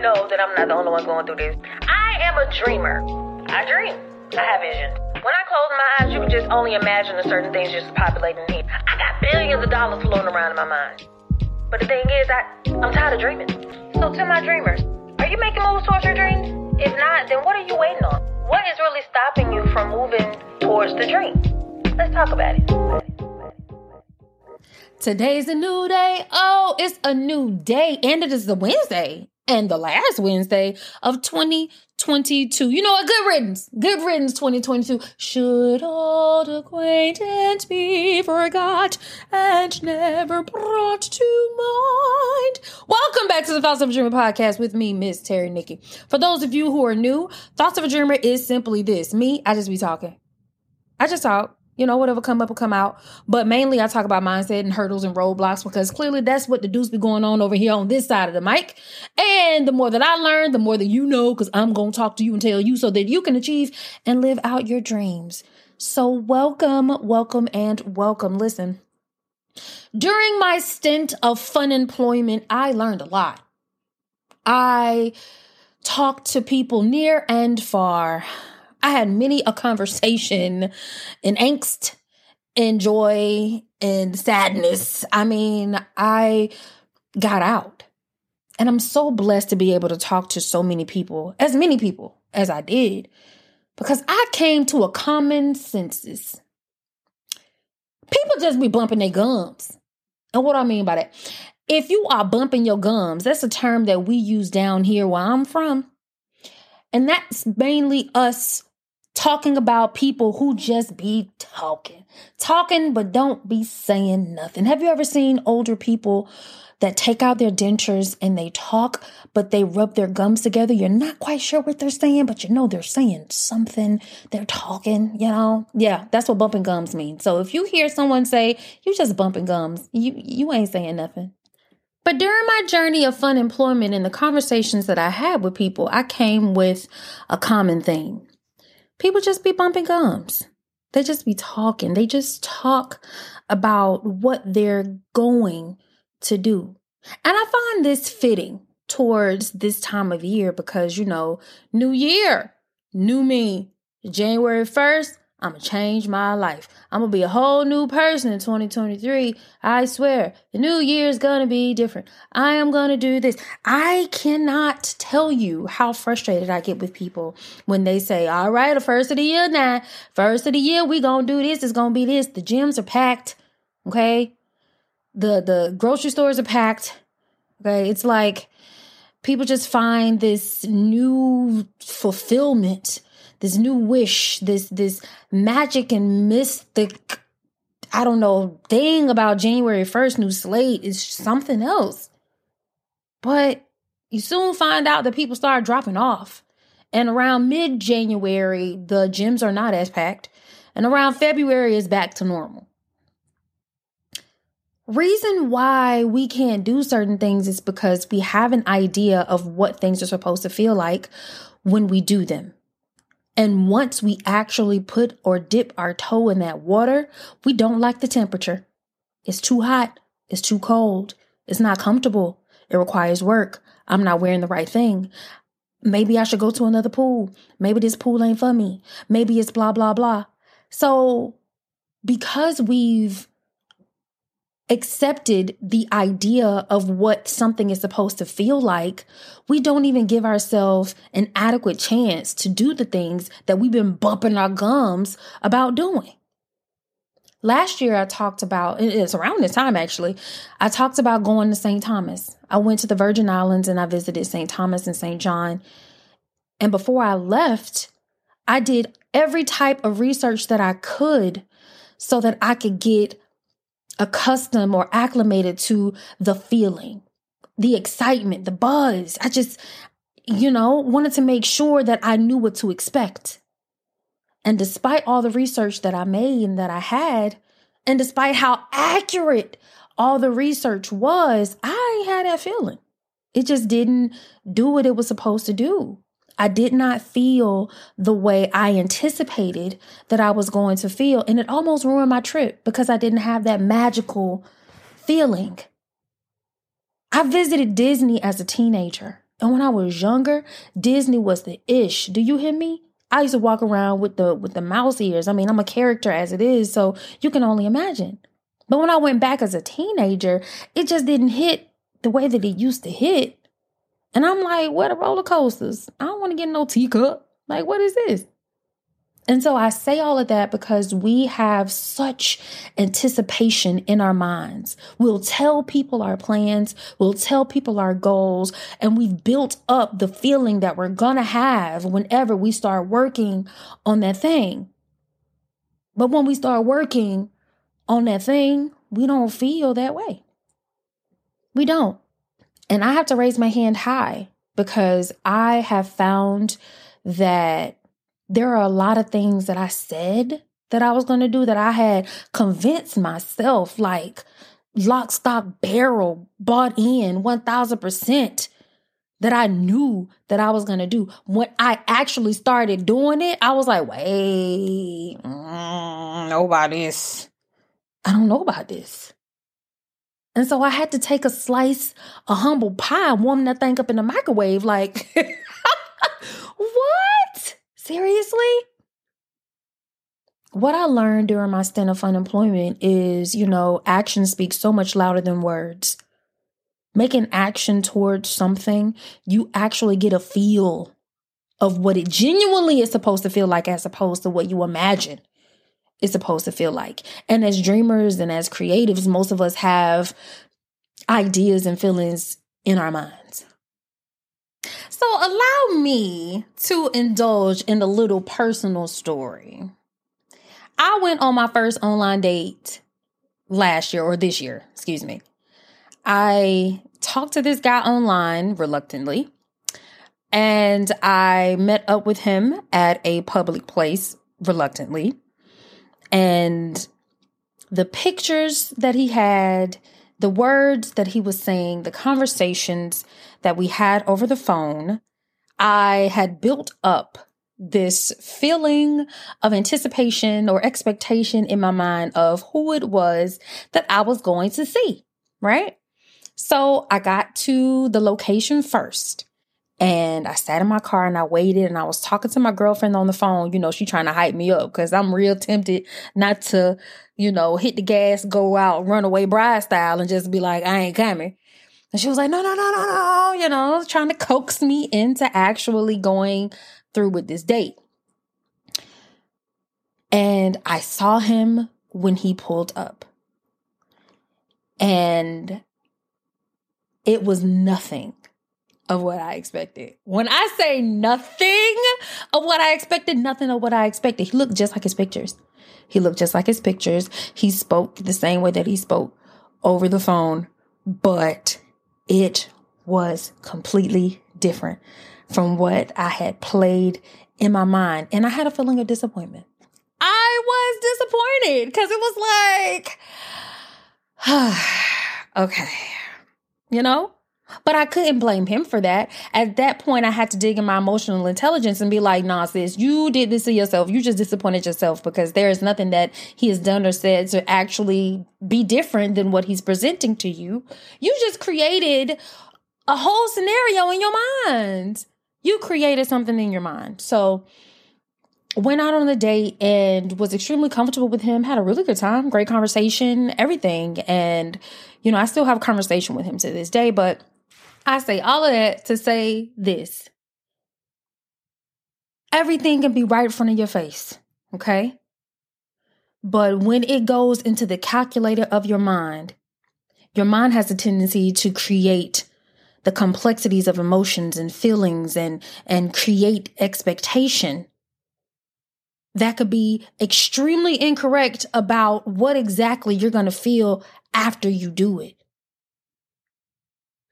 know that I'm not the only one going through this. I am a dreamer. I dream. I have vision. When I close my eyes, you can just only imagine the certain things just populating here. I got billions of dollars floating around in my mind. But the thing is, I, I'm tired of dreaming. So to my dreamers, are you making moves towards your dreams? If not, then what are you waiting on? What is really stopping you from moving towards the dream? Let's talk about it. Today's a new day. Oh, it's a new day. And it is the Wednesday and the last Wednesday of 2022. You know what? Good riddance. Good riddance 2022. Should old acquaintance be forgot and never brought to mind? Welcome back to the Thoughts of a Dreamer podcast with me, Miss Terry Nikki. For those of you who are new, Thoughts of a Dreamer is simply this. Me, I just be talking. I just talk you know, whatever come up will come out. But mainly I talk about mindset and hurdles and roadblocks because clearly that's what the deuce be going on over here on this side of the mic. And the more that I learn, the more that you know, because I'm going to talk to you and tell you so that you can achieve and live out your dreams. So welcome, welcome, and welcome. Listen, during my stint of fun employment, I learned a lot. I talked to people near and far. I had many a conversation in angst and joy and sadness. I mean, I got out. And I'm so blessed to be able to talk to so many people, as many people as I did, because I came to a common census. People just be bumping their gums. And what I mean by that, if you are bumping your gums, that's a term that we use down here where I'm from. And that's mainly us talking about people who just be talking, talking, but don't be saying nothing. Have you ever seen older people that take out their dentures and they talk, but they rub their gums together? You're not quite sure what they're saying, but you know they're saying something. They're talking, you know? Yeah, that's what bumping gums mean. So if you hear someone say, you just bumping gums, you, you ain't saying nothing. But during my journey of fun employment and the conversations that I had with people, I came with a common theme people just be bumping gums. They just be talking. They just talk about what they're going to do. And I find this fitting towards this time of year because, you know, new year, new me. January 1st, I'm gonna change my life. I'm gonna be a whole new person in 2023. I swear, the new year is gonna be different. I am gonna do this. I cannot tell you how frustrated I get with people when they say, All right, the first of the year now, first of the year, we gonna do this, it's gonna be this. The gyms are packed, okay? The the grocery stores are packed. Okay, it's like people just find this new fulfillment this new wish, this this magic and mystic I don't know, thing about January 1st new slate is something else. But you soon find out that people start dropping off. And around mid January, the gyms are not as packed. And around February is back to normal. Reason why we can't do certain things is because we have an idea of what things are supposed to feel like when we do them. And once we actually put or dip our toe in that water, we don't like the temperature. It's too hot. It's too cold. It's not comfortable. It requires work. I'm not wearing the right thing. Maybe I should go to another pool. Maybe this pool ain't for me. Maybe it's blah, blah, blah. So, because we've accepted the idea of what something is supposed to feel like, we don't even give ourselves an adequate chance to do the things that we've been bumping our gums about doing. Last year, I talked about, it's around this time actually, I talked about going to St. Thomas. I went to the Virgin Islands and I visited St. Thomas and St. John. And before I left, I did every type of research that I could so that I could get accustomed or acclimated to the feeling, the excitement, the buzz. I just, you know, wanted to make sure that I knew what to expect. And despite all the research that I made and that I had, and despite how accurate all the research was, I had that feeling. It just didn't do what it was supposed to do. I did not feel the way I anticipated that I was going to feel. And it almost ruined my trip because I didn't have that magical feeling. I visited Disney as a teenager. And when I was younger, Disney was the ish. Do you hear me? I used to walk around with the with the mouse ears. I mean, I'm a character as it is, so you can only imagine. But when I went back as a teenager, it just didn't hit the way that it used to hit. And I'm like, what are roller coasters? I don't want to get no teacup. Like, what is this? And so I say all of that because we have such anticipation in our minds. We'll tell people our plans, we'll tell people our goals, and we've built up the feeling that we're going to have whenever we start working on that thing. But when we start working on that thing, we don't feel that way. We don't. And I have to raise my hand high because I have found that there are a lot of things that I said that I was going to do that I had convinced myself, like lock, stock, barrel, bought in 1000% that I knew that I was going to do. When I actually started doing it, I was like, wait, mm, this. I don't know about this. And so I had to take a slice, a humble pie, and warm that thing up in the microwave. Like, what? Seriously? What I learned during my stint of unemployment is, you know, action speaks so much louder than words. Make an action towards something, you actually get a feel of what it genuinely is supposed to feel like as opposed to what you imagine it's supposed to feel like. And as dreamers and as creatives, most of us have ideas and feelings in our minds. So allow me to indulge in a little personal story. I went on my first online date last year or this year, excuse me. I talked to this guy online reluctantly and I met up with him at a public place reluctantly. And the pictures that he had, the words that he was saying, the conversations that we had over the phone, I had built up this feeling of anticipation or expectation in my mind of who it was that I was going to see, right? So I got to the location first. And I sat in my car and I waited and I was talking to my girlfriend on the phone. You know, she trying to hype me up because I'm real tempted not to, you know, hit the gas, go out, run away bride style and just be like, I ain't coming. And she was like, no, no, no, no, no, you know, trying to coax me into actually going through with this date. And I saw him when he pulled up. And it was nothing of what I expected. When I say nothing of what I expected, nothing of what I expected. He looked just like his pictures. He looked just like his pictures. He spoke the same way that he spoke over the phone, but it was completely different from what I had played in my mind. And I had a feeling of disappointment. I was disappointed because it was like, okay, you know? But I couldn't blame him for that. At that point, I had to dig in my emotional intelligence and be like, nah, sis, you did this to yourself. You just disappointed yourself because there is nothing that he has done or said to actually be different than what he's presenting to you. You just created a whole scenario in your mind. You created something in your mind. So, went out on the date and was extremely comfortable with him had a really good time great conversation everything and you know i still have a conversation with him to this day but I say all of that to say this. Everything can be right in front of your face, okay? But when it goes into the calculator of your mind, your mind has a tendency to create the complexities of emotions and feelings and and create expectation that could be extremely incorrect about what exactly you're going to feel after you do it.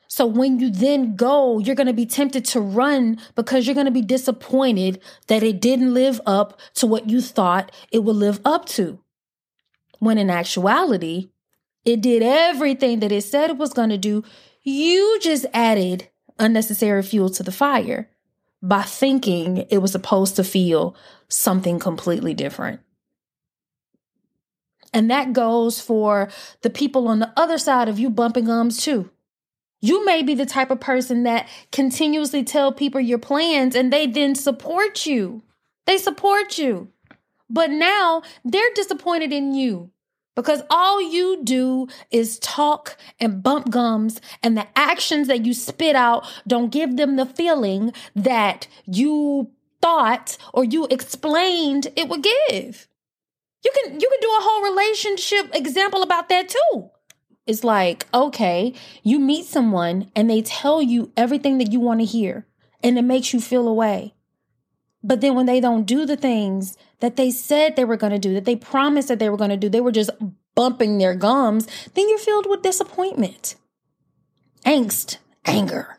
So when you then go, you're going to be tempted to run because you're going to be disappointed that it didn't live up to what you thought it would live up to. When in actuality, it did everything that it said it was going to do. You just added unnecessary fuel to the fire by thinking it was supposed to feel something completely different. And that goes for the people on the other side of you bumping gums too. You may be the type of person that continuously tell people your plans and they then support you. They support you. But now they're disappointed in you because all you do is talk and bump gums, and the actions that you spit out don't give them the feeling that you thought or you explained it would give. You can you can do a whole relationship example about that too. It's like, okay, you meet someone and they tell you everything that you want to hear and it makes you feel away. But then when they don't do the things that they said they were going to do, that they promised that they were going to do, they were just bumping their gums, then you're filled with disappointment, angst, anger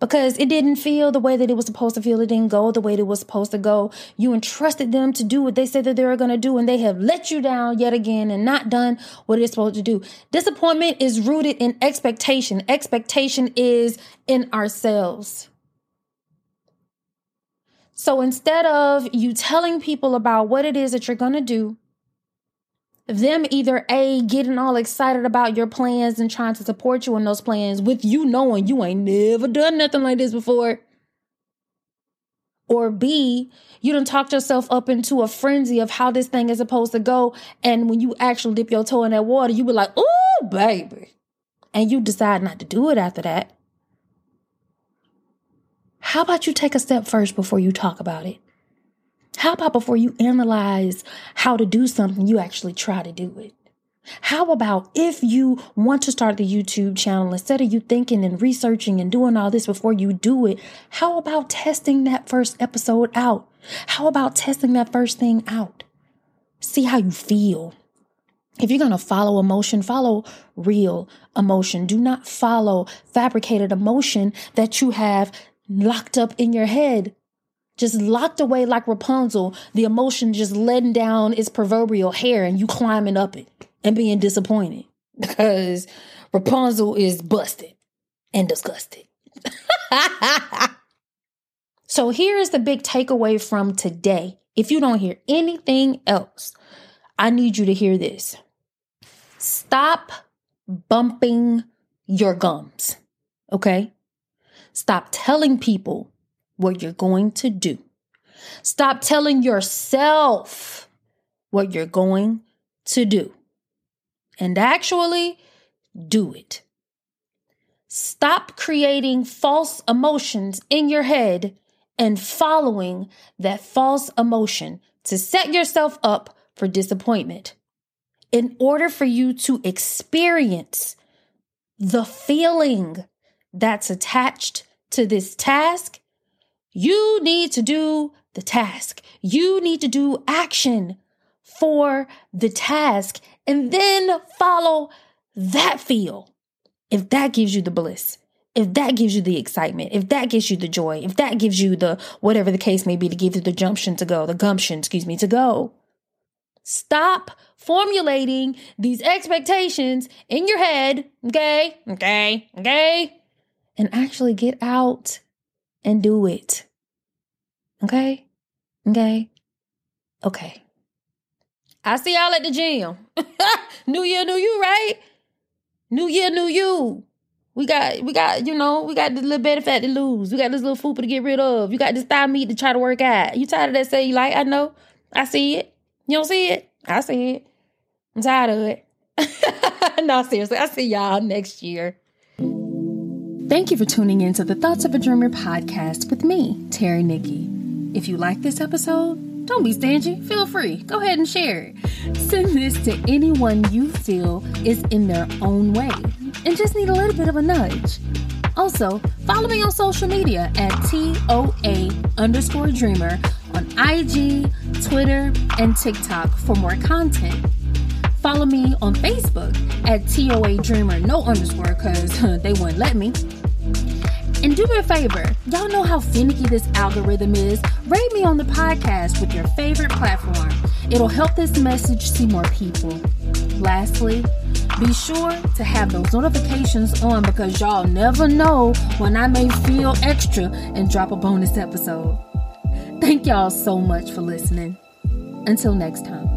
because it didn't feel the way that it was supposed to feel. It didn't go the way that it was supposed to go. You entrusted them to do what they said that they were going to do, and they have let you down yet again and not done what it's supposed to do. Disappointment is rooted in expectation. Expectation is in ourselves. So instead of you telling people about what it is that you're going to do, them either A, getting all excited about your plans and trying to support you in those plans with you knowing you ain't never done nothing like this before. Or B, you don't talk yourself up into a frenzy of how this thing is supposed to go. And when you actually dip your toe in that water, you be like, oh, baby. And you decide not to do it after that. How about you take a step first before you talk about it? How about before you analyze how to do something, you actually try to do it? How about if you want to start the YouTube channel, instead of you thinking and researching and doing all this before you do it, how about testing that first episode out? How about testing that first thing out? See how you feel. If you're going to follow emotion, follow real emotion. Do not follow fabricated emotion that you have locked up in your head just locked away like Rapunzel, the emotion just letting down its proverbial hair and you climbing up it and being disappointed because Rapunzel is busted and disgusted. so here is the big takeaway from today. If you don't hear anything else, I need you to hear this. Stop bumping your gums. Okay? Stop telling people what you're going to do. Stop telling yourself what you're going to do. And actually do it. Stop creating false emotions in your head and following that false emotion to set yourself up for disappointment. In order for you to experience the feeling that's attached to this task, you need to do the task. You need to do action for the task and then follow that feel. If that gives you the bliss, if that gives you the excitement, if that gives you the joy, if that gives you the whatever the case may be to give you the jumption to go, the gumption, excuse me, to go. Stop formulating these expectations in your head, okay? Okay, okay? And actually get out and do it. Okay? Okay? Okay. I see y'all at the gym. new year, new you, right? New year, new you. We got, we got, you know, we got this little of fat to lose. We got this little fupa to get rid of. You got this thigh meat to try to work out. You tired of that say you like? I know. I see it. You don't see it? I see it. I'm tired of it. no, seriously. I see y'all next year. Thank you for tuning in to the Thoughts of a Dreamer podcast with me, Terry Nikki. If you like this episode, don't be stingy. Feel free. Go ahead and share it. Send this to anyone you feel is in their own way and just need a little bit of a nudge. Also, follow me on social media at TOA underscore dreamer on IG, Twitter, and TikTok for more content. Follow me on Facebook at TOA Dreamer, no underscore, because they wouldn't let me. And do me a favor, y'all know how finicky this algorithm is. Rate me on the podcast with your favorite platform. It'll help this message see more people. Lastly, be sure to have those notifications on because y'all never know when I may feel extra and drop a bonus episode. Thank y'all so much for listening. Until next time.